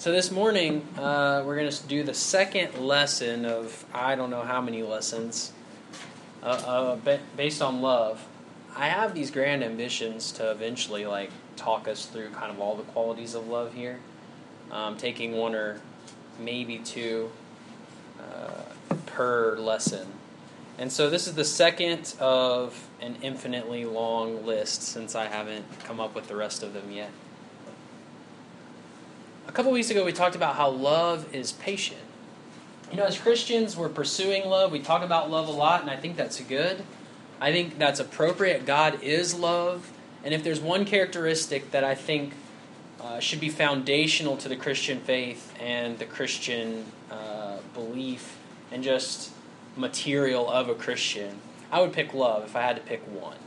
So this morning, uh, we're going to do the second lesson of I don't know how many lessons uh, uh, based on love. I have these grand ambitions to eventually like talk us through kind of all the qualities of love here. Um, taking one or maybe two uh, per lesson. And so this is the second of an infinitely long list since I haven't come up with the rest of them yet. A couple weeks ago, we talked about how love is patient. You know, as Christians, we're pursuing love. We talk about love a lot, and I think that's good. I think that's appropriate. God is love. And if there's one characteristic that I think uh, should be foundational to the Christian faith and the Christian uh, belief and just material of a Christian, I would pick love if I had to pick one.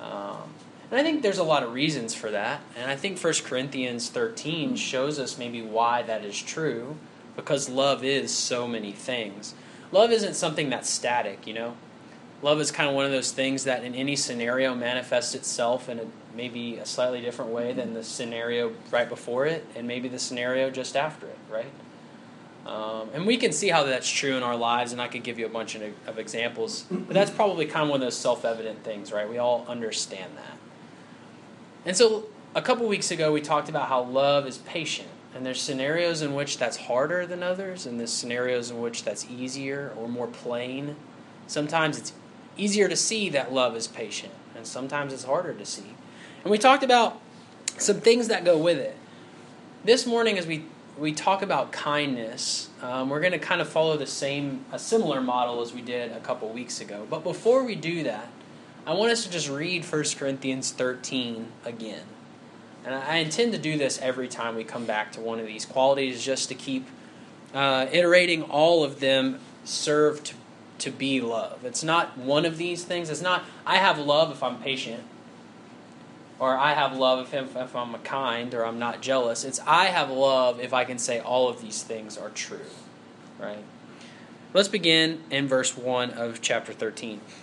Um, and I think there's a lot of reasons for that. And I think 1 Corinthians 13 shows us maybe why that is true, because love is so many things. Love isn't something that's static, you know? Love is kind of one of those things that in any scenario manifests itself in a, maybe a slightly different way than the scenario right before it, and maybe the scenario just after it, right? Um, and we can see how that's true in our lives, and I could give you a bunch of, of examples, but that's probably kind of one of those self evident things, right? We all understand that. And so a couple weeks ago, we talked about how love is patient. And there's scenarios in which that's harder than others, and there's scenarios in which that's easier or more plain. Sometimes it's easier to see that love is patient, and sometimes it's harder to see. And we talked about some things that go with it. This morning, as we we talk about kindness, um, we're going to kind of follow the same, a similar model as we did a couple weeks ago. But before we do that, I want us to just read 1 Corinthians 13 again. And I intend to do this every time we come back to one of these qualities, just to keep uh, iterating all of them serve to, to be love. It's not one of these things. It's not, I have love if I'm patient, or I have love if, if I'm kind, or I'm not jealous. It's I have love if I can say all of these things are true. Right? Let's begin in verse 1 of chapter 13.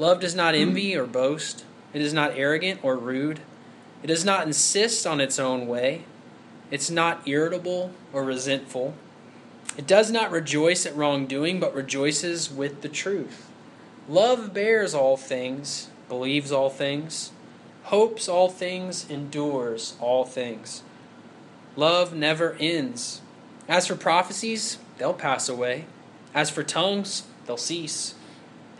Love does not envy or boast. It is not arrogant or rude. It does not insist on its own way. It's not irritable or resentful. It does not rejoice at wrongdoing, but rejoices with the truth. Love bears all things, believes all things, hopes all things, endures all things. Love never ends. As for prophecies, they'll pass away. As for tongues, they'll cease.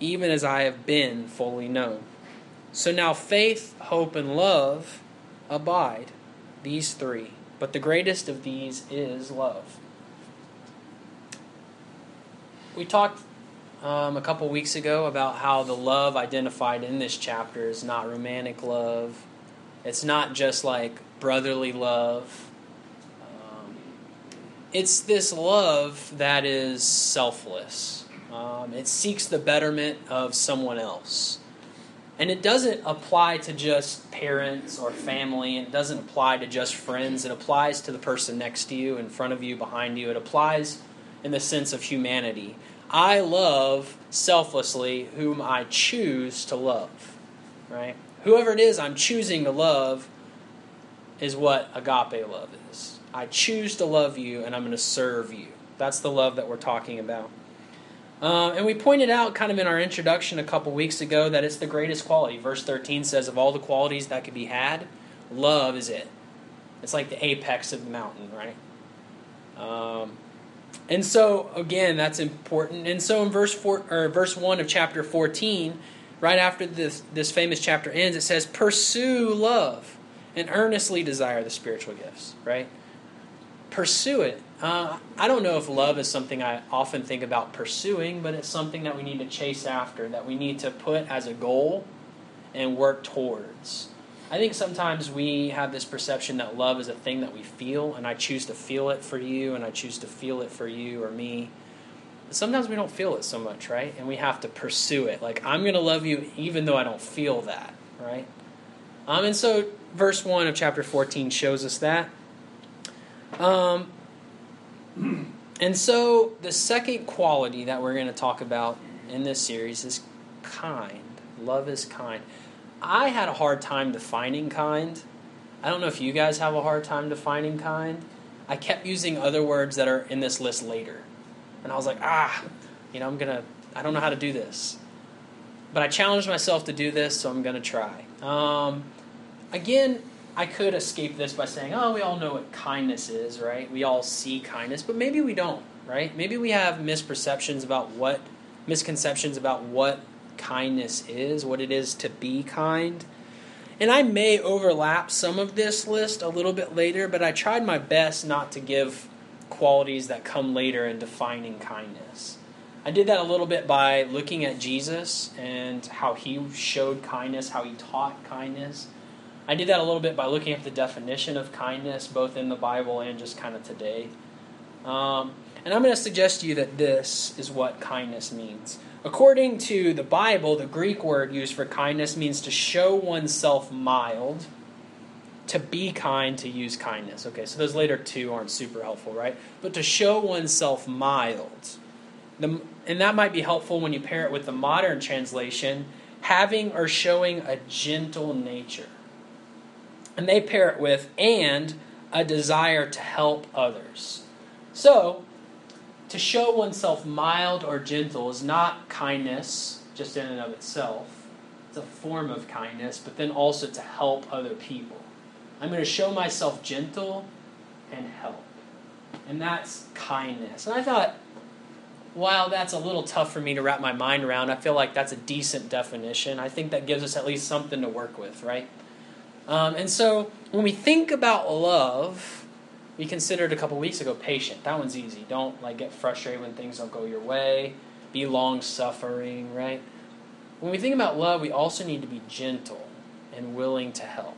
even as I have been fully known. So now faith, hope, and love abide, these three. But the greatest of these is love. We talked um, a couple weeks ago about how the love identified in this chapter is not romantic love, it's not just like brotherly love. Um, it's this love that is selfless um, it seeks the betterment of someone else. And it doesn't apply to just parents or family. It doesn't apply to just friends. It applies to the person next to you, in front of you, behind you. It applies in the sense of humanity. I love selflessly whom I choose to love. Right? Whoever it is I'm choosing to love is what agape love is. I choose to love you and I'm going to serve you. That's the love that we're talking about. Uh, and we pointed out, kind of in our introduction a couple weeks ago, that it's the greatest quality. Verse 13 says, Of all the qualities that could be had, love is it. It's like the apex of the mountain, right? Um, And so again, that's important. And so in verse four or verse one of chapter fourteen, right after this this famous chapter ends, it says, "Pursue love and earnestly desire the spiritual gifts." Right? Pursue it. Uh, I don't know if love is something I often think about pursuing, but it's something that we need to chase after, that we need to put as a goal and work towards. I think sometimes we have this perception that love is a thing that we feel, and I choose to feel it for you, and I choose to feel it for you or me. Sometimes we don't feel it so much, right? And we have to pursue it. Like, I'm going to love you even though I don't feel that, right? Um, and so, verse 1 of chapter 14 shows us that. Um, and so, the second quality that we're going to talk about in this series is kind. Love is kind. I had a hard time defining kind. I don't know if you guys have a hard time defining kind. I kept using other words that are in this list later. And I was like, ah, you know, I'm going to, I don't know how to do this. But I challenged myself to do this, so I'm going to try. Um, again, I could escape this by saying, oh, we all know what kindness is, right? We all see kindness, but maybe we don't, right? Maybe we have misperceptions about what, misconceptions about what kindness is, what it is to be kind. And I may overlap some of this list a little bit later, but I tried my best not to give qualities that come later in defining kindness. I did that a little bit by looking at Jesus and how he showed kindness, how he taught kindness. I did that a little bit by looking up the definition of kindness, both in the Bible and just kind of today. Um, and I'm going to suggest to you that this is what kindness means. According to the Bible, the Greek word used for kindness means to show oneself mild, to be kind, to use kindness. Okay, so those later two aren't super helpful, right? But to show oneself mild. The, and that might be helpful when you pair it with the modern translation, having or showing a gentle nature. And they pair it with, and a desire to help others. So, to show oneself mild or gentle is not kindness just in and of itself. It's a form of kindness, but then also to help other people. I'm going to show myself gentle and help. And that's kindness. And I thought, while that's a little tough for me to wrap my mind around, I feel like that's a decent definition. I think that gives us at least something to work with, right? Um, and so when we think about love, we considered a couple weeks ago patient. That one's easy. Don't like get frustrated when things don't go your way. Be long suffering, right? When we think about love, we also need to be gentle and willing to help.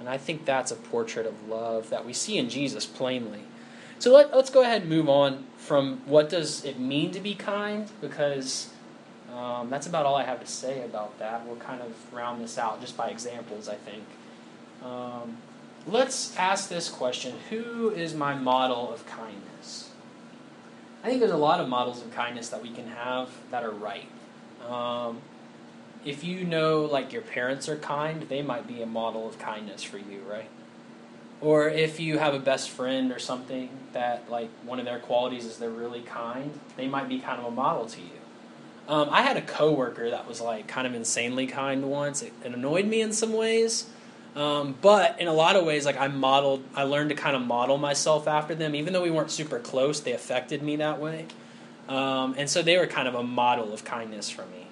And I think that's a portrait of love that we see in Jesus plainly. So let, us go ahead and move on from what does it mean to be kind, because um, that's about all I have to say about that. We'll kind of round this out just by examples, I think. Um, let's ask this question Who is my model of kindness? I think there's a lot of models of kindness that we can have that are right. Um, if you know, like, your parents are kind, they might be a model of kindness for you, right? Or if you have a best friend or something that, like, one of their qualities is they're really kind, they might be kind of a model to you. Um, I had a coworker that was, like, kind of insanely kind once. It, it annoyed me in some ways um, but in a lot of ways, like I modeled, I learned to kind of model myself after them. Even though we weren't super close, they affected me that way. Um, and so they were kind of a model of kindness for me.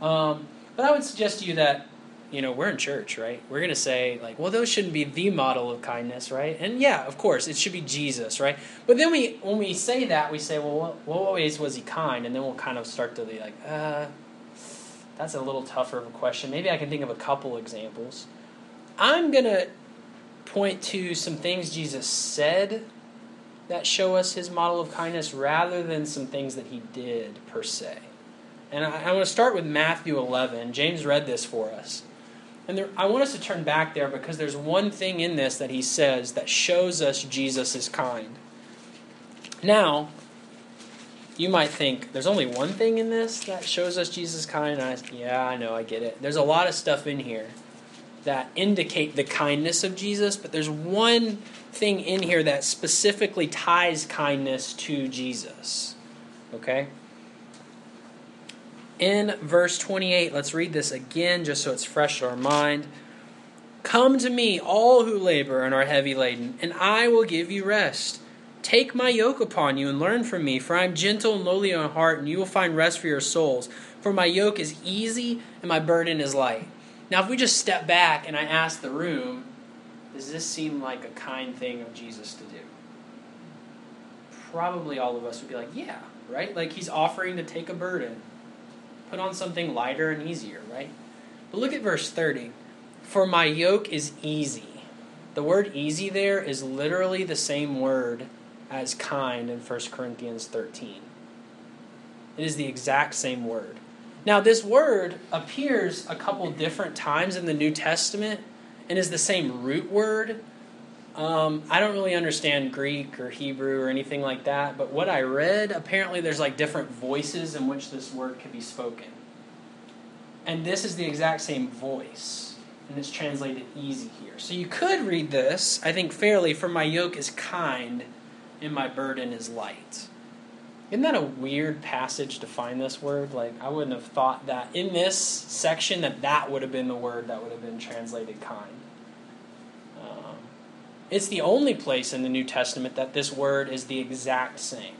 Um, but I would suggest to you that, you know, we're in church, right? We're going to say, like, well, those shouldn't be the model of kindness, right? And yeah, of course, it should be Jesus, right? But then we, when we say that, we say, well, what, what ways was he kind? And then we'll kind of start to be like, uh, that's a little tougher of a question. Maybe I can think of a couple examples. I'm going to point to some things Jesus said that show us his model of kindness rather than some things that he did per se. And I, I want to start with Matthew 11. James read this for us. And there, I want us to turn back there because there's one thing in this that he says that shows us Jesus is kind. Now, you might think there's only one thing in this that shows us Jesus is kind. I, yeah, I know, I get it. There's a lot of stuff in here that indicate the kindness of Jesus, but there's one thing in here that specifically ties kindness to Jesus. Okay? In verse 28, let's read this again just so it's fresh to our mind. Come to me, all who labor and are heavy laden, and I will give you rest. Take my yoke upon you and learn from me, for I am gentle and lowly in heart, and you will find rest for your souls. For my yoke is easy and my burden is light. Now, if we just step back and I ask the room, does this seem like a kind thing of Jesus to do? Probably all of us would be like, yeah, right? Like he's offering to take a burden, put on something lighter and easier, right? But look at verse 30. For my yoke is easy. The word easy there is literally the same word as kind in 1 Corinthians 13. It is the exact same word. Now, this word appears a couple different times in the New Testament and is the same root word. Um, I don't really understand Greek or Hebrew or anything like that, but what I read, apparently there's like different voices in which this word can be spoken. And this is the exact same voice, and it's translated easy here. So you could read this, I think fairly, for my yoke is kind and my burden is light. Isn't that a weird passage to find this word? Like, I wouldn't have thought that in this section that that would have been the word that would have been translated kind. Um, it's the only place in the New Testament that this word is the exact same.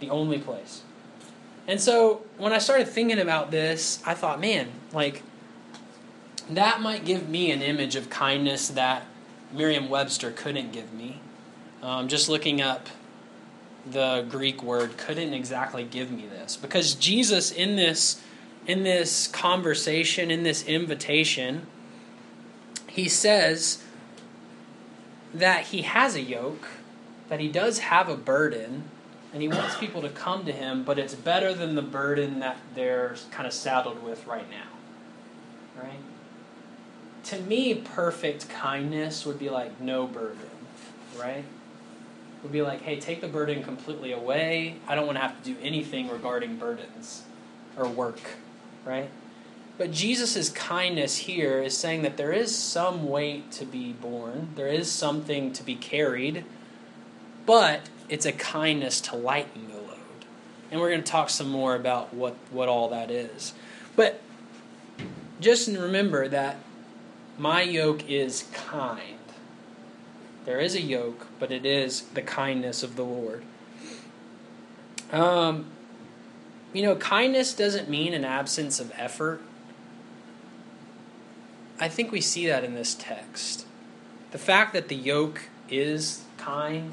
The only place. And so when I started thinking about this, I thought, man, like, that might give me an image of kindness that Merriam Webster couldn't give me. Um, just looking up the Greek word couldn't exactly give me this. Because Jesus in this in this conversation in this invitation he says that he has a yoke that he does have a burden and he wants people to come to him but it's better than the burden that they're kind of saddled with right now. Right? To me perfect kindness would be like no burden. Right would be like, hey, take the burden completely away. I don't want to have to do anything regarding burdens or work, right? But Jesus' kindness here is saying that there is some weight to be borne, there is something to be carried, but it's a kindness to lighten the load. And we're going to talk some more about what, what all that is. But just remember that my yoke is kind. There is a yoke, but it is the kindness of the Lord. Um, you know, kindness doesn't mean an absence of effort. I think we see that in this text. The fact that the yoke is kind,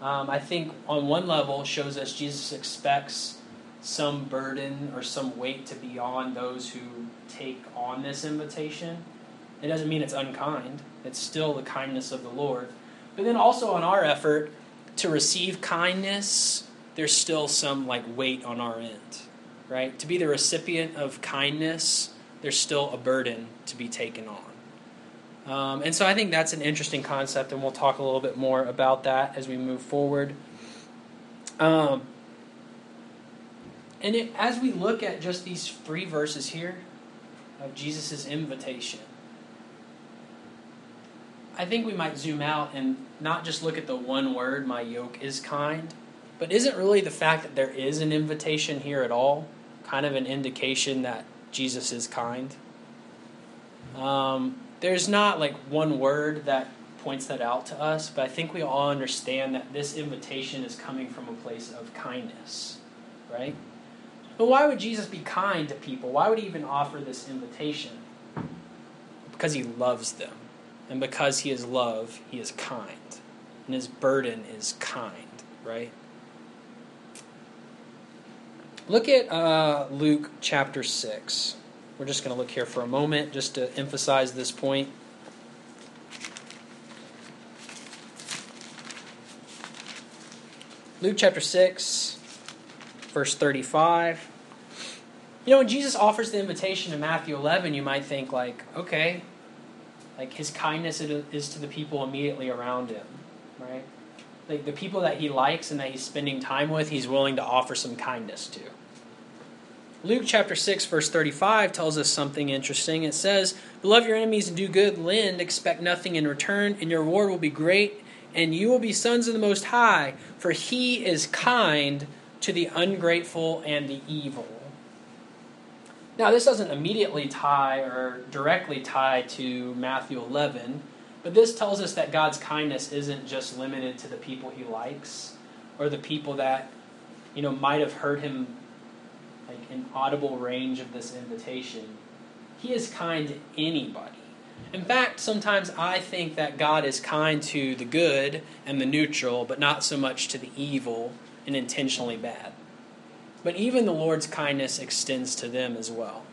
um, I think on one level shows us Jesus expects some burden or some weight to be on those who take on this invitation. It doesn't mean it's unkind. It's still the kindness of the Lord. But then also on our effort to receive kindness, there's still some like weight on our end, right? To be the recipient of kindness, there's still a burden to be taken on. Um, and so I think that's an interesting concept, and we'll talk a little bit more about that as we move forward. Um, and it, as we look at just these three verses here of Jesus' invitation, I think we might zoom out and not just look at the one word, my yoke is kind, but isn't really the fact that there is an invitation here at all kind of an indication that Jesus is kind? Um, there's not like one word that points that out to us, but I think we all understand that this invitation is coming from a place of kindness, right? But why would Jesus be kind to people? Why would he even offer this invitation? Because he loves them. And because he is love, he is kind. And his burden is kind, right? Look at uh, Luke chapter 6. We're just going to look here for a moment just to emphasize this point. Luke chapter 6, verse 35. You know, when Jesus offers the invitation in Matthew 11, you might think, like, okay, like his kindness is to the people immediately around him, right? Like the people that he likes and that he's spending time with, he's willing to offer some kindness to. Luke chapter 6, verse 35 tells us something interesting. It says, Love your enemies and do good, lend, expect nothing in return, and your reward will be great, and you will be sons of the Most High, for he is kind to the ungrateful and the evil. Now, this doesn't immediately tie or directly tie to Matthew 11, but this tells us that God's kindness isn't just limited to the people he likes, or the people that, you know, might have heard him like in audible range of this invitation. He is kind to anybody. In fact, sometimes I think that God is kind to the good and the neutral, but not so much to the evil and intentionally bad. But even the Lord's kindness extends to them as well.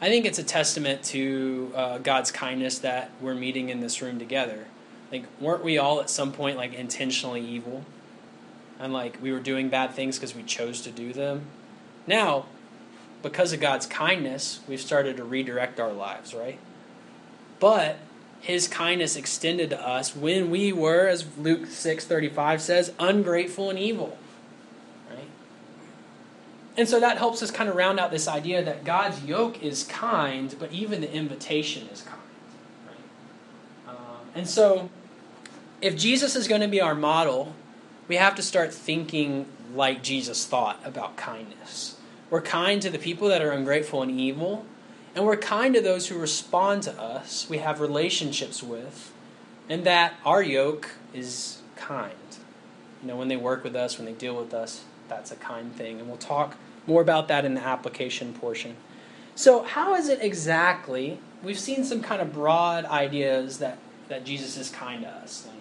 I think it's a testament to uh, God's kindness that we're meeting in this room together. Like, weren't we all at some point like intentionally evil? And like we were doing bad things because we chose to do them? Now, because of God's kindness, we've started to redirect our lives, right? But his kindness extended to us when we were, as Luke 6:35 says, ungrateful and evil. And so that helps us kind of round out this idea that God's yoke is kind, but even the invitation is kind. Right? Um, and so, if Jesus is going to be our model, we have to start thinking like Jesus thought about kindness. We're kind to the people that are ungrateful and evil, and we're kind to those who respond to us, we have relationships with, and that our yoke is kind. You know, when they work with us, when they deal with us, that's a kind thing. And we'll talk more about that in the application portion. So, how is it exactly? We've seen some kind of broad ideas that, that Jesus is kind to us. Like,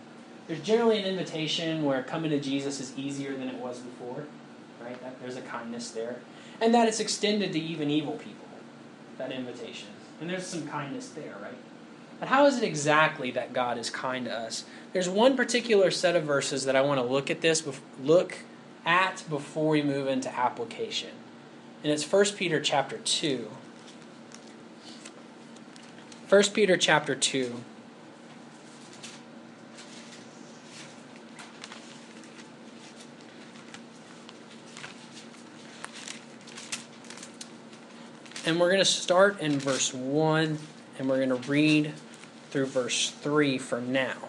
there's generally an invitation where coming to Jesus is easier than it was before, right? That, there's a kindness there. And that it's extended to even evil people that invitation. And there's some kindness there, right? But how is it exactly that God is kind to us? There's one particular set of verses that I want to look at this look at before we move into application. And it's 1 Peter chapter 2. 1 Peter chapter 2. And we're going to start in verse 1 and we're going to read through verse 3 for now.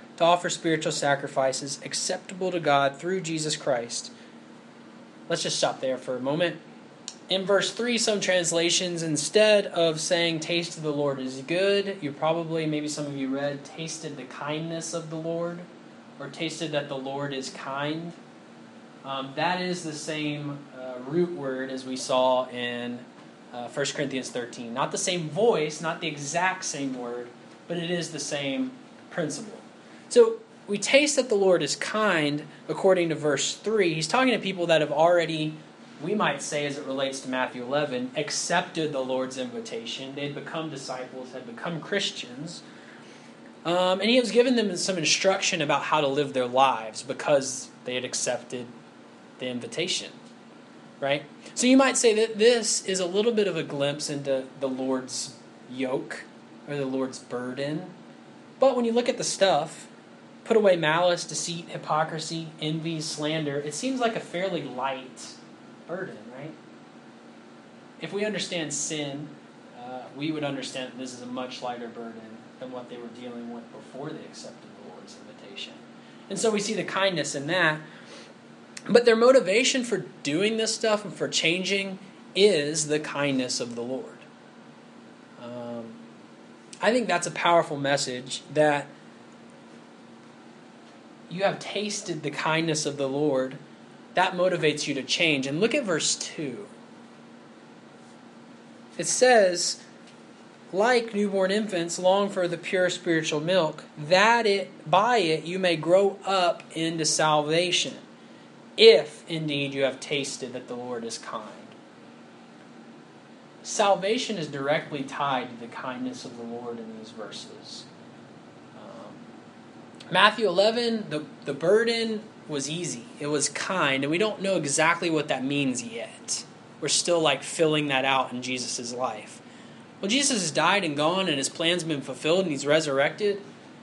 to offer spiritual sacrifices acceptable to God through Jesus Christ. Let's just stop there for a moment. In verse 3, some translations, instead of saying, Taste of the Lord is good, you probably, maybe some of you read, tasted the kindness of the Lord, or tasted that the Lord is kind. Um, that is the same uh, root word as we saw in uh, 1 Corinthians 13. Not the same voice, not the exact same word, but it is the same principle. So we taste that the Lord is kind according to verse 3. He's talking to people that have already, we might say, as it relates to Matthew 11, accepted the Lord's invitation. They had become disciples, had become Christians. Um, and he has given them some instruction about how to live their lives because they had accepted the invitation. Right? So you might say that this is a little bit of a glimpse into the Lord's yoke or the Lord's burden. But when you look at the stuff, put away malice, deceit, hypocrisy, envy, slander, it seems like a fairly light burden, right? If we understand sin, uh, we would understand that this is a much lighter burden than what they were dealing with before they accepted the Lord's invitation. And so we see the kindness in that. But their motivation for doing this stuff and for changing is the kindness of the Lord. Um, I think that's a powerful message that you have tasted the kindness of the Lord. That motivates you to change. And look at verse 2. It says, like newborn infants long for the pure spiritual milk, that it by it you may grow up into salvation if indeed you have tasted that the Lord is kind. Salvation is directly tied to the kindness of the Lord in these verses. Matthew 11, the, the burden was easy, it was kind, and we don't know exactly what that means yet. We're still like filling that out in Jesus' life. Well, Jesus has died and gone, and his plan's been fulfilled, and he's resurrected.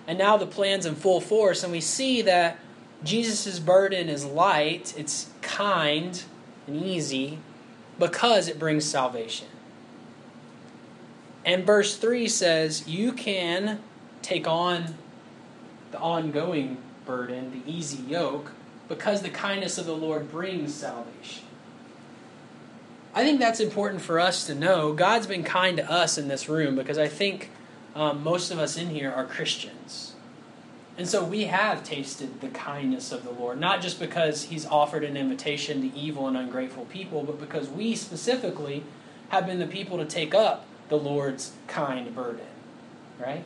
And now the plan's in full force, and we see that Jesus' burden is light, it's kind and easy because it brings salvation. And verse 3 says, You can take on the ongoing burden, the easy yoke, because the kindness of the Lord brings salvation. I think that's important for us to know. God's been kind to us in this room because I think um, most of us in here are Christians. And so we have tasted the kindness of the Lord, not just because He's offered an invitation to evil and ungrateful people, but because we specifically have been the people to take up the Lord's kind burden, right?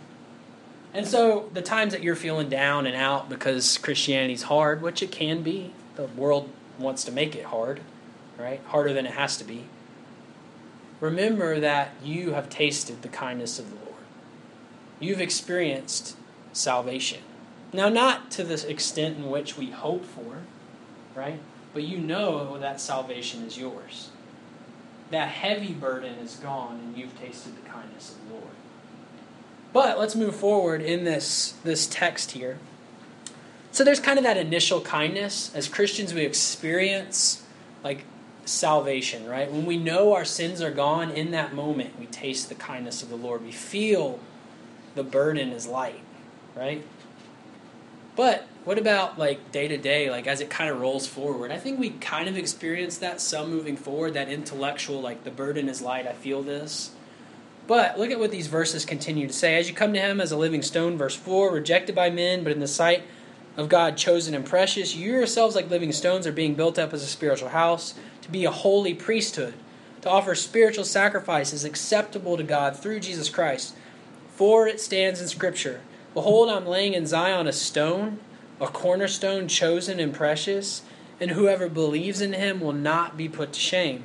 And so the times that you're feeling down and out because Christianity's hard, which it can be, the world wants to make it hard, right? Harder than it has to be. Remember that you have tasted the kindness of the Lord. You've experienced salvation. Now, not to the extent in which we hope for, right? But you know that salvation is yours. That heavy burden is gone, and you've tasted the kindness of the Lord. But let's move forward in this, this text here. So there's kind of that initial kindness. As Christians, we experience like salvation, right? When we know our sins are gone, in that moment, we taste the kindness of the Lord. We feel the burden is light, right? But what about like day to day, like as it kind of rolls forward? I think we kind of experience that some moving forward, that intellectual, like the burden is light, I feel this. But look at what these verses continue to say. As you come to him as a living stone, verse 4, rejected by men, but in the sight of God chosen and precious, you yourselves, like living stones, are being built up as a spiritual house, to be a holy priesthood, to offer spiritual sacrifices acceptable to God through Jesus Christ. For it stands in Scripture Behold, I'm laying in Zion a stone, a cornerstone chosen and precious, and whoever believes in him will not be put to shame.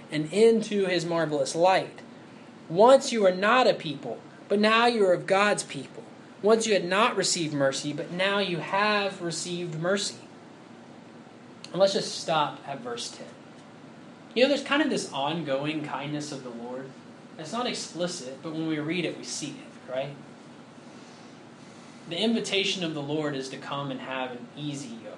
and into his marvelous light. Once you were not a people, but now you are of God's people. Once you had not received mercy, but now you have received mercy. And let's just stop at verse 10. You know, there's kind of this ongoing kindness of the Lord. It's not explicit, but when we read it, we see it, right? the invitation of the Lord is to come and have an easy yoke.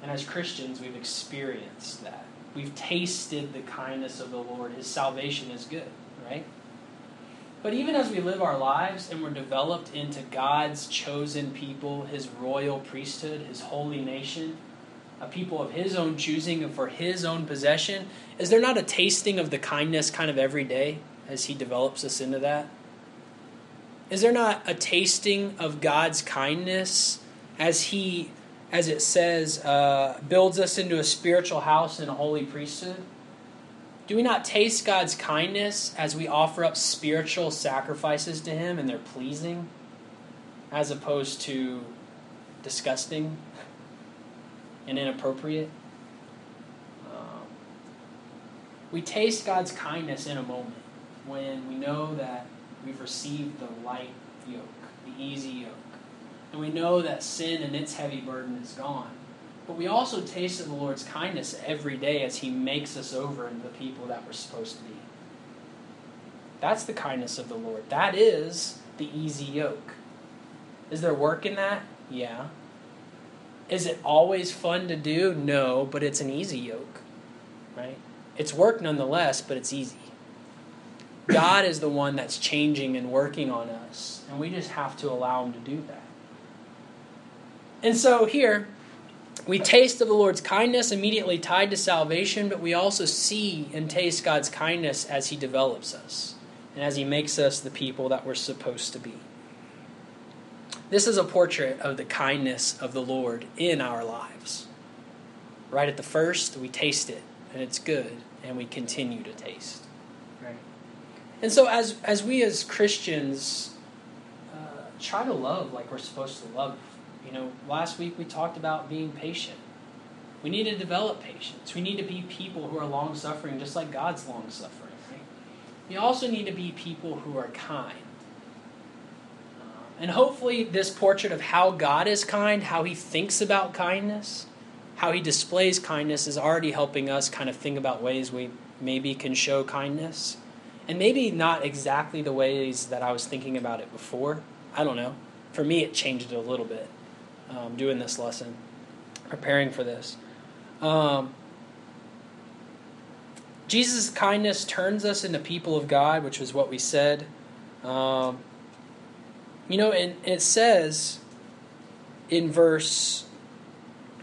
And as Christians, we've experienced that. We've tasted the kindness of the Lord. His salvation is good, right? But even as we live our lives and we're developed into God's chosen people, His royal priesthood, His holy nation, a people of His own choosing and for His own possession, is there not a tasting of the kindness kind of every day as He develops us into that? Is there not a tasting of God's kindness as He, as it says, uh, builds us into a spiritual house and a holy priesthood? Do we not taste God's kindness as we offer up spiritual sacrifices to Him and they're pleasing as opposed to disgusting and inappropriate? Um, we taste God's kindness in a moment when we know that we've received the light yoke, the easy yoke. And we know that sin and its heavy burden is gone. But we also taste of the Lord's kindness every day as He makes us over into the people that we're supposed to be. That's the kindness of the Lord. That is the easy yoke. Is there work in that? Yeah. Is it always fun to do? No, but it's an easy yoke. Right? It's work nonetheless, but it's easy. God is the one that's changing and working on us, and we just have to allow Him to do that. And so here, we taste of the Lord's kindness immediately tied to salvation, but we also see and taste God's kindness as He develops us and as He makes us the people that we're supposed to be. This is a portrait of the kindness of the Lord in our lives. Right at the first, we taste it, and it's good, and we continue to taste. Right. And so, as as we as Christians uh, try to love like we're supposed to love, you know, last week we talked about being patient. We need to develop patience. We need to be people who are long suffering, just like God's long suffering. We also need to be people who are kind. And hopefully, this portrait of how God is kind, how He thinks about kindness, how He displays kindness, is already helping us kind of think about ways we maybe can show kindness. And maybe not exactly the ways that I was thinking about it before. I don't know. For me, it changed it a little bit um, doing this lesson, preparing for this. Um, Jesus' kindness turns us into people of God, which was what we said. Um, you know, and, and it says in verse,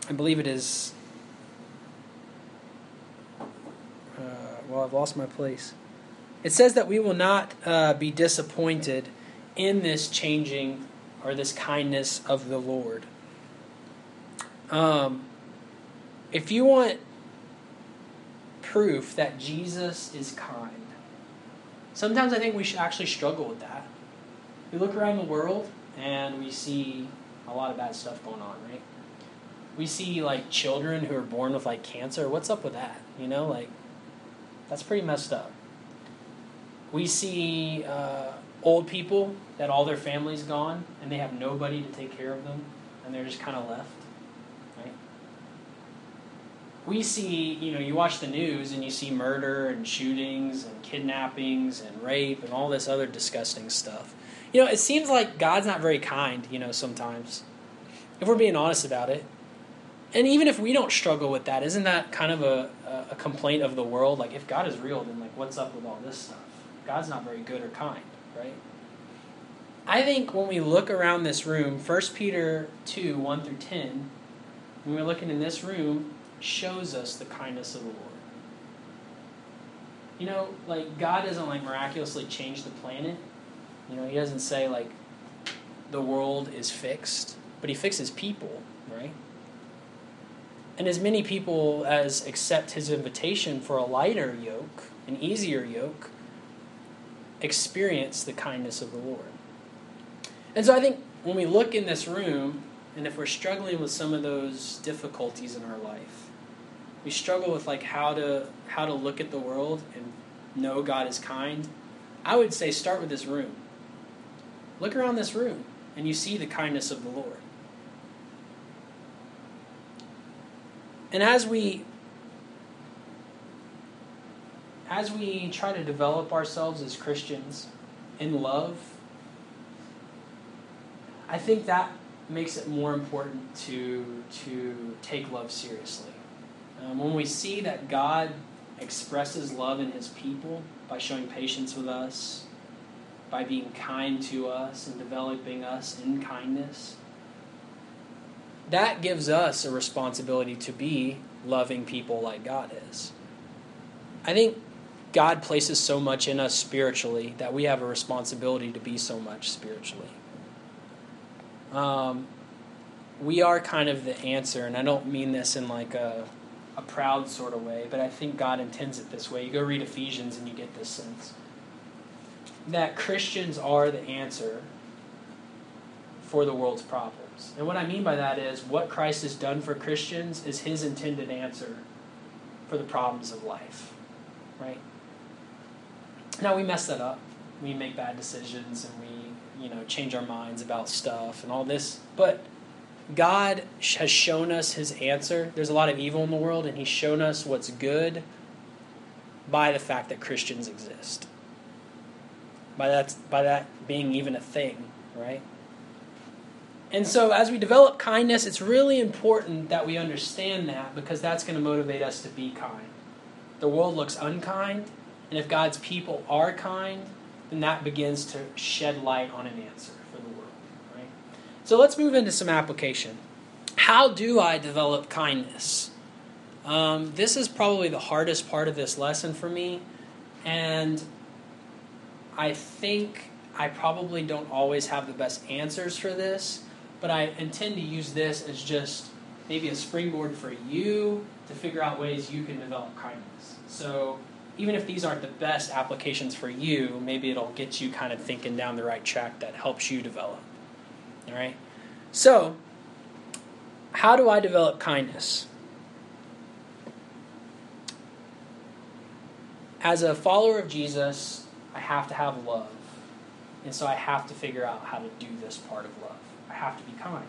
I believe it is, uh, well, I've lost my place. It says that we will not uh, be disappointed in this changing or this kindness of the Lord. Um, if you want proof that Jesus is kind, sometimes I think we should actually struggle with that. We look around the world and we see a lot of bad stuff going on, right? We see like children who are born with like cancer. What's up with that? You know, like that's pretty messed up. We see uh, old people that all their family's gone and they have nobody to take care of them and they're just kind of left we see, you know, you watch the news and you see murder and shootings and kidnappings and rape and all this other disgusting stuff. You know, it seems like God's not very kind, you know, sometimes. If we're being honest about it. And even if we don't struggle with that, isn't that kind of a, a complaint of the world? Like, if God is real, then, like, what's up with all this stuff? God's not very good or kind, right? I think when we look around this room, 1 Peter 2 1 through 10, when we're looking in this room, shows us the kindness of the Lord. You know, like God doesn't like miraculously change the planet. You know, He doesn't say like the world is fixed, but He fixes people, right? And as many people as accept His invitation for a lighter yoke, an easier yoke, experience the kindness of the Lord. And so I think when we look in this room, and if we're struggling with some of those difficulties in our life, we struggle with like how to how to look at the world and know God is kind, I would say start with this room. Look around this room and you see the kindness of the Lord. And as we as we try to develop ourselves as Christians in love, I think that makes it more important to to take love seriously. Um, when we see that God expresses love in his people by showing patience with us, by being kind to us and developing us in kindness, that gives us a responsibility to be loving people like God is. I think God places so much in us spiritually that we have a responsibility to be so much spiritually. Um, we are kind of the answer, and I don't mean this in like a a proud sort of way, but I think God intends it this way. You go read Ephesians and you get this sense that Christians are the answer for the world's problems. And what I mean by that is what Christ has done for Christians is his intended answer for the problems of life. Right? Now we mess that up. We make bad decisions and we, you know, change our minds about stuff and all this. But God has shown us his answer. There's a lot of evil in the world, and he's shown us what's good by the fact that Christians exist. By that, by that being even a thing, right? And so, as we develop kindness, it's really important that we understand that because that's going to motivate us to be kind. The world looks unkind, and if God's people are kind, then that begins to shed light on an answer. So let's move into some application. How do I develop kindness? Um, this is probably the hardest part of this lesson for me, and I think I probably don't always have the best answers for this, but I intend to use this as just maybe a springboard for you to figure out ways you can develop kindness. So even if these aren't the best applications for you, maybe it'll get you kind of thinking down the right track that helps you develop. All right. So, how do I develop kindness? As a follower of Jesus, I have to have love. And so I have to figure out how to do this part of love. I have to be kind.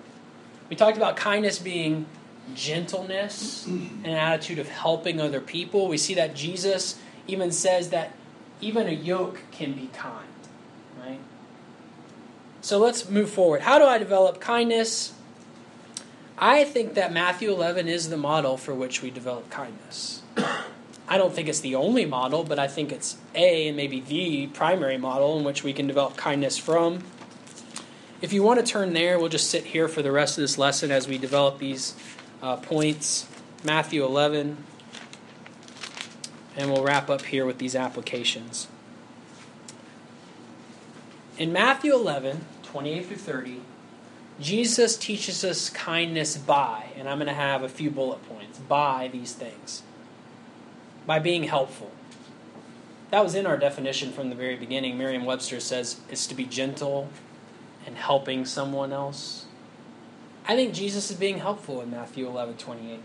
We talked about kindness being gentleness and an attitude of helping other people. We see that Jesus even says that even a yoke can be kind. So let's move forward. How do I develop kindness? I think that Matthew 11 is the model for which we develop kindness. I don't think it's the only model, but I think it's a and maybe the primary model in which we can develop kindness from. If you want to turn there, we'll just sit here for the rest of this lesson as we develop these uh, points. Matthew 11. And we'll wrap up here with these applications. In Matthew 11, 28 through 30, Jesus teaches us kindness by, and I'm going to have a few bullet points, by these things. By being helpful. That was in our definition from the very beginning. Merriam Webster says it's to be gentle and helping someone else. I think Jesus is being helpful in Matthew 11 28.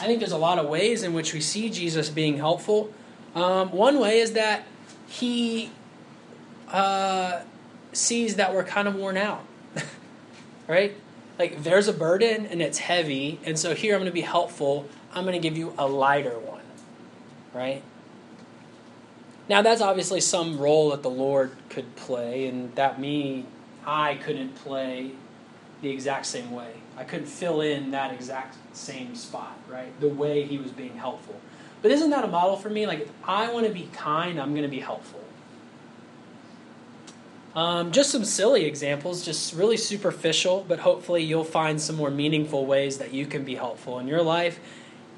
I think there's a lot of ways in which we see Jesus being helpful. Um, one way is that he uh, sees that we're kind of worn out, right? Like there's a burden and it's heavy, and so here I'm going to be helpful. I'm going to give you a lighter one, right? Now that's obviously some role that the Lord could play, and that me, I couldn't play the exact same way. I couldn't fill in that exact same spot, right? The way he was being helpful. But isn't that a model for me? Like, if I want to be kind, I'm going to be helpful. Um, just some silly examples, just really superficial, but hopefully you'll find some more meaningful ways that you can be helpful in your life.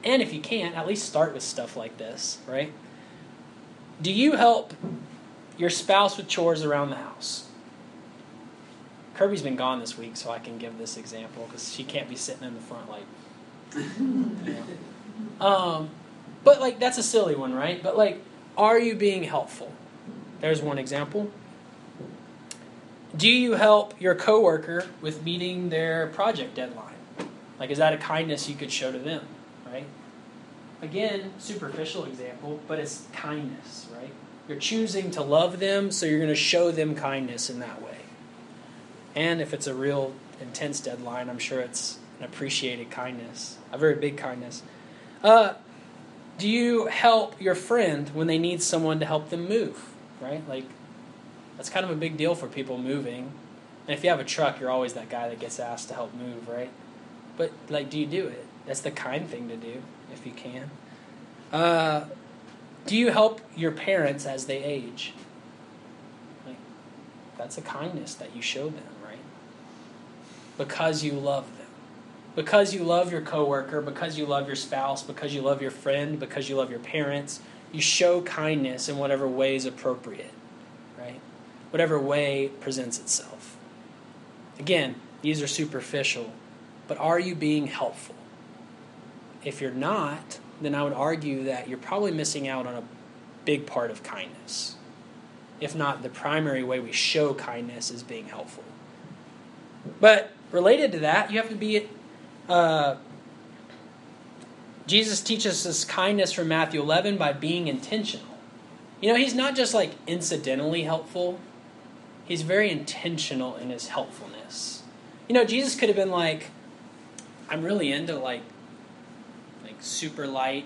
And if you can't, at least start with stuff like this, right? Do you help your spouse with chores around the house? Kirby's been gone this week, so I can give this example because she can't be sitting in the front like. Um, but like that's a silly one, right? But like, are you being helpful? There's one example. Do you help your coworker with meeting their project deadline? Like, is that a kindness you could show to them, right? Again, superficial example, but it's kindness, right? You're choosing to love them, so you're going to show them kindness in that way. And if it's a real intense deadline, I'm sure it's an appreciated kindness, a very big kindness. Uh, do you help your friend when they need someone to help them move, right? Like, that's kind of a big deal for people moving. And if you have a truck, you're always that guy that gets asked to help move, right? But, like, do you do it? That's the kind thing to do, if you can. Uh, do you help your parents as they age? Like, that's a kindness that you show them, right? Because you love them. Because you love your coworker, because you love your spouse, because you love your friend, because you love your parents, you show kindness in whatever way is appropriate? Whatever way presents itself. Again, these are superficial, but are you being helpful? If you're not, then I would argue that you're probably missing out on a big part of kindness. If not, the primary way we show kindness is being helpful. But related to that, you have to be. Uh, Jesus teaches us kindness from Matthew 11 by being intentional. You know, he's not just like incidentally helpful, he's very intentional in his helpfulness. You know, Jesus could have been like, I'm really into like like super light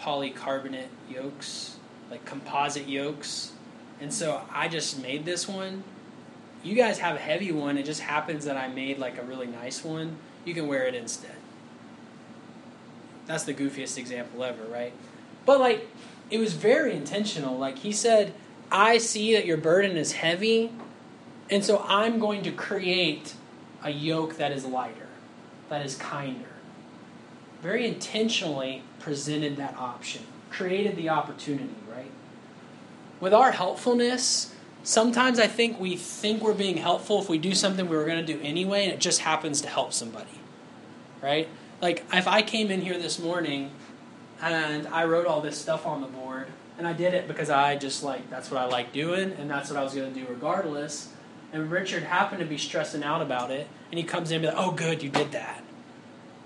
polycarbonate yokes, like composite yokes. And so I just made this one. You guys have a heavy one. It just happens that I made like a really nice one. You can wear it instead. That's the goofiest example ever, right? But like it was very intentional. Like he said, I see that your burden is heavy, and so I'm going to create a yoke that is lighter, that is kinder. Very intentionally presented that option, created the opportunity, right? With our helpfulness, sometimes I think we think we're being helpful if we do something we were going to do anyway, and it just happens to help somebody, right? Like if I came in here this morning and I wrote all this stuff on the board, and I did it because I just like that's what I like doing, and that's what I was going to do regardless. And Richard happened to be stressing out about it, and he comes in and be like, "Oh, good, you did that."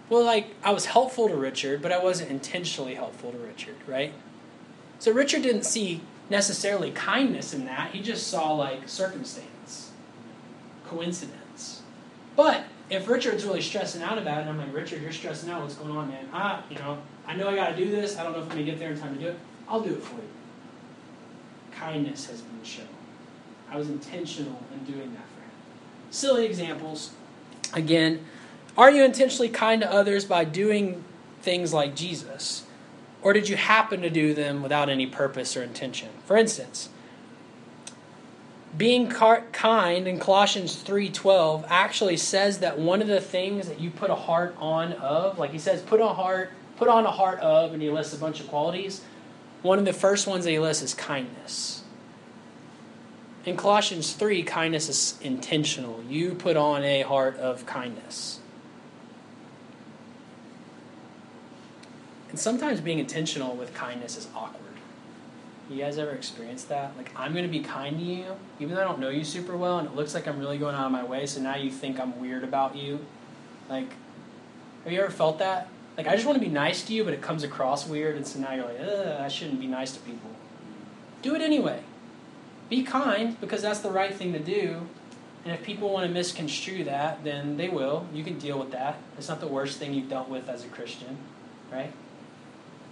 Well, like I was helpful to Richard, but I wasn't intentionally helpful to Richard, right? So Richard didn't see necessarily kindness in that. He just saw like circumstance, coincidence. But if Richard's really stressing out about it, I'm like, Richard, you're stressing out. What's going on, man? Ah, you know, I know I got to do this. I don't know if I'm to get there in time to do it. I'll do it for you. Kindness has been shown. I was intentional in doing that for him. Silly examples. Again, are you intentionally kind to others by doing things like Jesus? Or did you happen to do them without any purpose or intention? For instance, being kind in Colossians 3:12 actually says that one of the things that you put a heart on of, like he says put a heart put on a heart of and he lists a bunch of qualities. One of the first ones that he lists is kindness. In Colossians 3, kindness is intentional. You put on a heart of kindness. And sometimes being intentional with kindness is awkward. You guys ever experienced that? Like, I'm going to be kind to you, even though I don't know you super well, and it looks like I'm really going out of my way, so now you think I'm weird about you. Like, have you ever felt that? Like, I just want to be nice to you, but it comes across weird, and so now you're like, I shouldn't be nice to people. Do it anyway. Be kind, because that's the right thing to do. And if people want to misconstrue that, then they will. You can deal with that. It's not the worst thing you've dealt with as a Christian, right?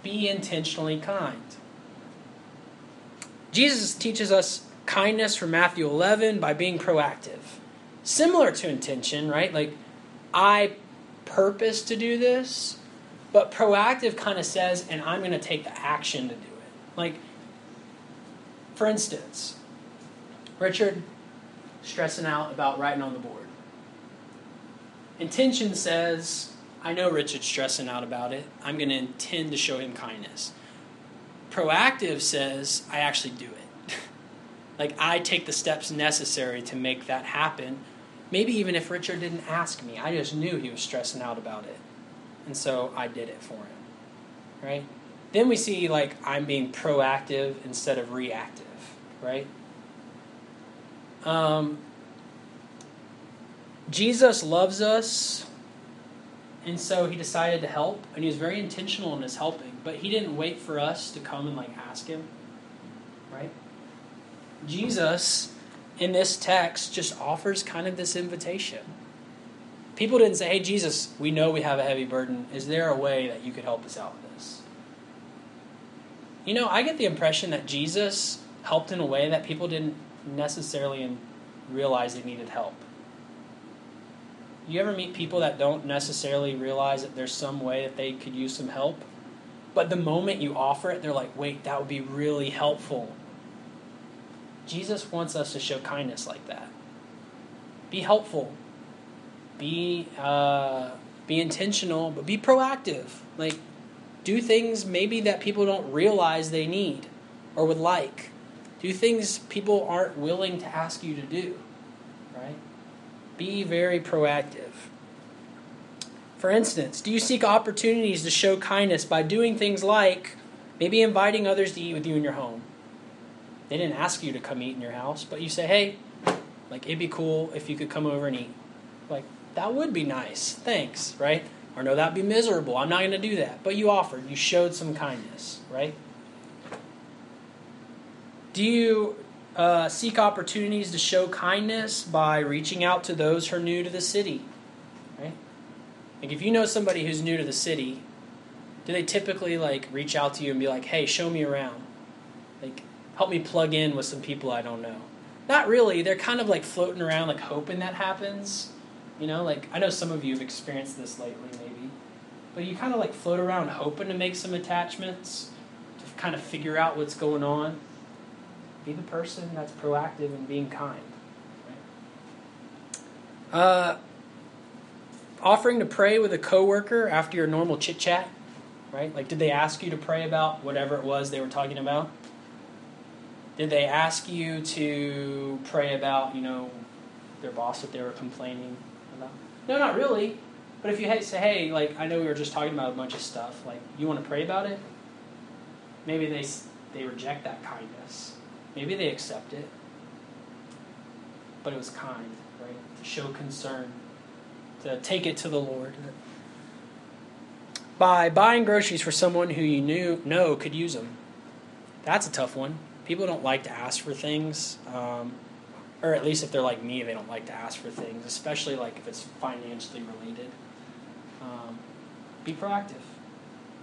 Be intentionally kind. Jesus teaches us kindness from Matthew 11 by being proactive. Similar to intention, right? Like, I purpose to do this, but proactive kind of says, and I'm going to take the action to do it. Like, for instance, Richard stressing out about writing on the board. Intention says, I know Richard's stressing out about it. I'm going to intend to show him kindness. Proactive says, I actually do it. like, I take the steps necessary to make that happen. Maybe even if Richard didn't ask me, I just knew he was stressing out about it. And so I did it for him. Right? Then we see, like, I'm being proactive instead of reactive. Right? Um, Jesus loves us and so he decided to help, and he was very intentional in his helping. But he didn't wait for us to come and like ask him, right? Jesus, in this text, just offers kind of this invitation. People didn't say, "Hey, Jesus, we know we have a heavy burden. Is there a way that you could help us out with this?" You know, I get the impression that Jesus helped in a way that people didn't necessarily realize they needed help you ever meet people that don't necessarily realize that there's some way that they could use some help? But the moment you offer it, they're like, wait, that would be really helpful. Jesus wants us to show kindness like that. Be helpful. Be uh, be intentional, but be proactive. Like, do things maybe that people don't realize they need or would like. Do things people aren't willing to ask you to do. Right? Be very proactive. For instance, do you seek opportunities to show kindness by doing things like maybe inviting others to eat with you in your home? They didn't ask you to come eat in your house, but you say, hey, like it'd be cool if you could come over and eat. Like, that would be nice. Thanks, right? Or no, that'd be miserable. I'm not going to do that. But you offered, you showed some kindness, right? Do you uh, seek opportunities to show kindness by reaching out to those who are new to the city. Right? Like if you know somebody who's new to the city, do they typically like reach out to you and be like, "Hey, show me around. Like help me plug in with some people I don't know." Not really. They're kind of like floating around like hoping that happens. You know, like I know some of you have experienced this lately maybe. But you kind of like float around hoping to make some attachments to kind of figure out what's going on. Be the person that's proactive and being kind. Right? Uh, offering to pray with a coworker after your normal chit chat, right? Like, did they ask you to pray about whatever it was they were talking about? Did they ask you to pray about, you know, their boss that they were complaining No, not really. But if you say, hey, like, I know we were just talking about a bunch of stuff, like, you want to pray about it? Maybe they, they reject that kindness. Maybe they accept it, but it was kind, right? To show concern, to take it to the Lord. By buying groceries for someone who you knew know could use them. That's a tough one. People don't like to ask for things, um, or at least if they're like me, they don't like to ask for things, especially like if it's financially related. Um, be proactive.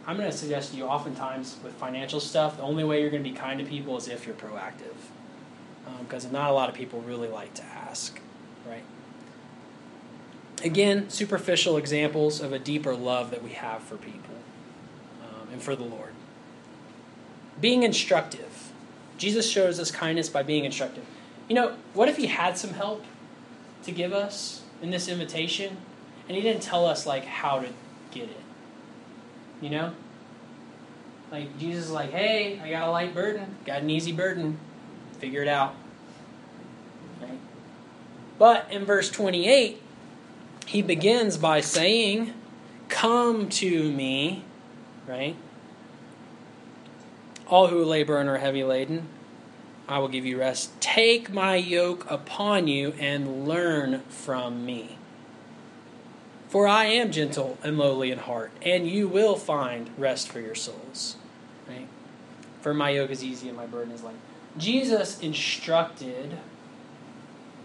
I'm going to suggest to you oftentimes with financial stuff, the only way you're going to be kind to people is if you're proactive. Because um, not a lot of people really like to ask, right? Again, superficial examples of a deeper love that we have for people um, and for the Lord. Being instructive. Jesus shows us kindness by being instructive. You know, what if he had some help to give us in this invitation and he didn't tell us like how to get it? You know? Like Jesus is like, "Hey, I got a light burden, got an easy burden. Figure it out." Right? But in verse 28, he begins by saying, Come to me, right? All who labor and are heavy laden, I will give you rest. Take my yoke upon you and learn from me. For I am gentle and lowly in heart, and you will find rest for your souls. Right? For my yoke is easy and my burden is light. Jesus instructed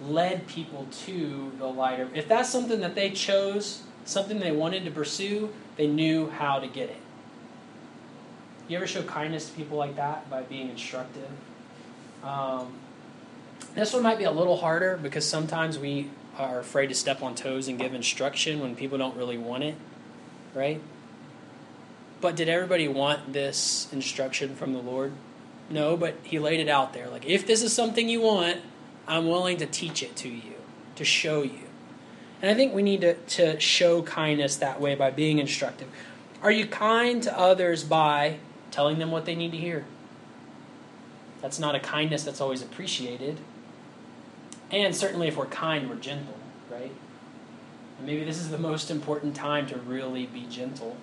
led people to the lighter. If that's something that they chose, something they wanted to pursue, they knew how to get it. You ever show kindness to people like that by being instructive? Um, this one might be a little harder because sometimes we are afraid to step on toes and give instruction when people don't really want it, right? But did everybody want this instruction from the Lord? No, but He laid it out there. Like, if this is something you want, I'm willing to teach it to you, to show you. And I think we need to, to show kindness that way by being instructive. Are you kind to others by telling them what they need to hear? That's not a kindness that's always appreciated. And certainly, if we're kind, we're gentle, right? And maybe this is the most important time to really be gentle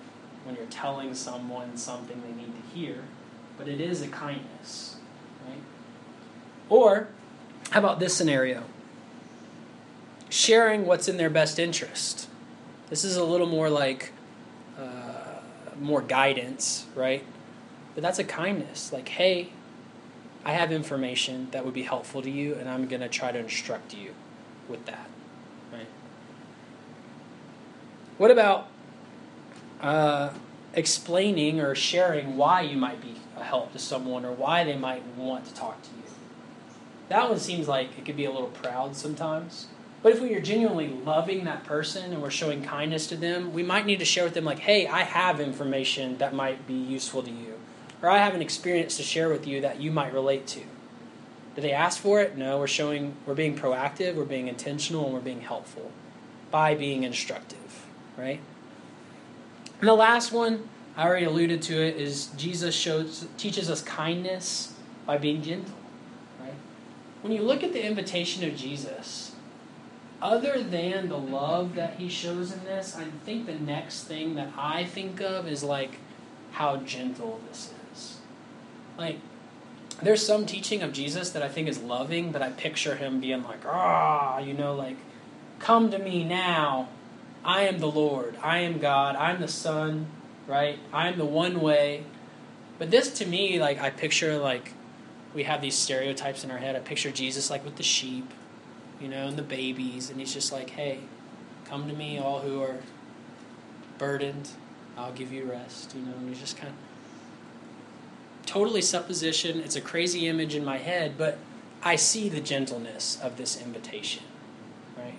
when you're telling someone something they need to hear. But it is a kindness, right? Or how about this scenario? Sharing what's in their best interest. This is a little more like uh, more guidance, right? But that's a kindness. Like, hey, I have information that would be helpful to you, and I'm going to try to instruct you with that, right? What about uh, explaining or sharing why you might be a help to someone or why they might want to talk to you? That one seems like it could be a little proud sometimes. But if we are genuinely loving that person and we're showing kindness to them, we might need to share with them, like, hey, I have information that might be useful to you. Or I have an experience to share with you that you might relate to. Did they ask for it? No, we're showing, we're being proactive, we're being intentional, and we're being helpful by being instructive, right? And the last one, I already alluded to it, is Jesus shows, teaches us kindness by being gentle Right? when you look at the invitation of Jesus, other than the love that he shows in this, I think the next thing that I think of is like how gentle this is. Like, there's some teaching of Jesus that I think is loving, but I picture him being like, ah, you know, like, come to me now. I am the Lord. I am God. I'm the Son, right? I am the one way. But this to me, like, I picture like we have these stereotypes in our head. I picture Jesus like with the sheep, you know, and the babies, and he's just like, hey, come to me, all who are burdened, I'll give you rest, you know, and he's just kind of totally supposition. It's a crazy image in my head, but I see the gentleness of this invitation, right?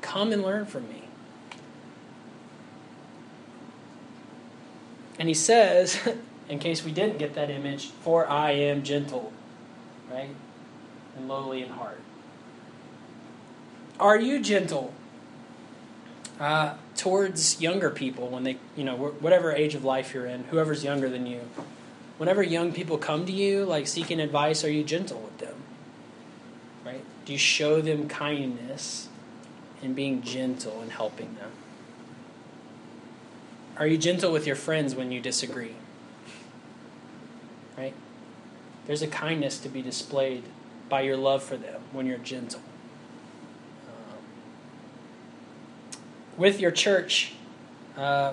Come and learn from me. And he says, in case we didn't get that image, for I am gentle right? And lowly in heart. Are you gentle uh, towards younger people when they, you know, whatever age of life you're in, whoever's younger than you? Whenever young people come to you, like seeking advice, are you gentle with them? Right? Do you show them kindness and being gentle and helping them? Are you gentle with your friends when you disagree? Right? There's a kindness to be displayed by your love for them when you're gentle. Um, with your church uh,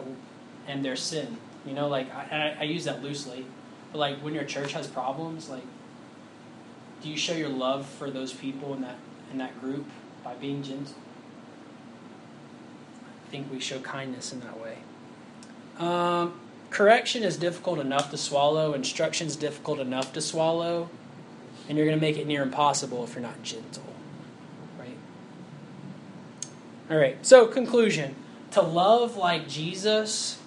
and their sin, you know, like I, I, use that loosely. But like when your church has problems, like do you show your love for those people in that in that group by being gentle? I think we show kindness in that way. Um, correction is difficult enough to swallow. Instruction is difficult enough to swallow, and you're going to make it near impossible if you're not gentle. Right. All right. So conclusion: to love like Jesus,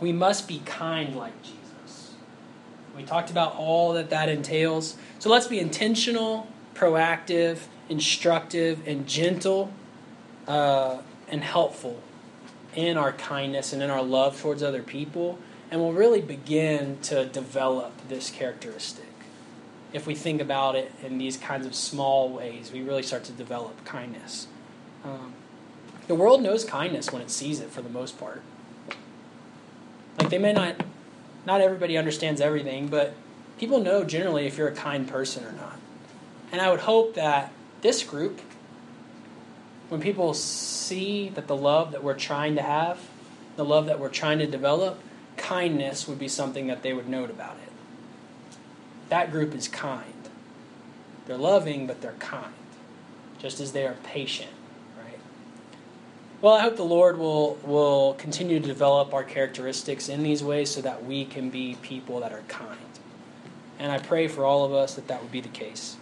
we must be kind like Jesus. We talked about all that that entails. So let's be intentional, proactive, instructive, and gentle uh, and helpful in our kindness and in our love towards other people. And we'll really begin to develop this characteristic. If we think about it in these kinds of small ways, we really start to develop kindness. Um, the world knows kindness when it sees it for the most part. Like they may not not everybody understands everything, but people know generally if you're a kind person or not. And I would hope that this group, when people see that the love that we're trying to have, the love that we're trying to develop, kindness would be something that they would note about it. That group is kind. They're loving, but they're kind, just as they are patient well, I hope the Lord will, will continue to develop our characteristics in these ways so that we can be people that are kind. And I pray for all of us that that would be the case.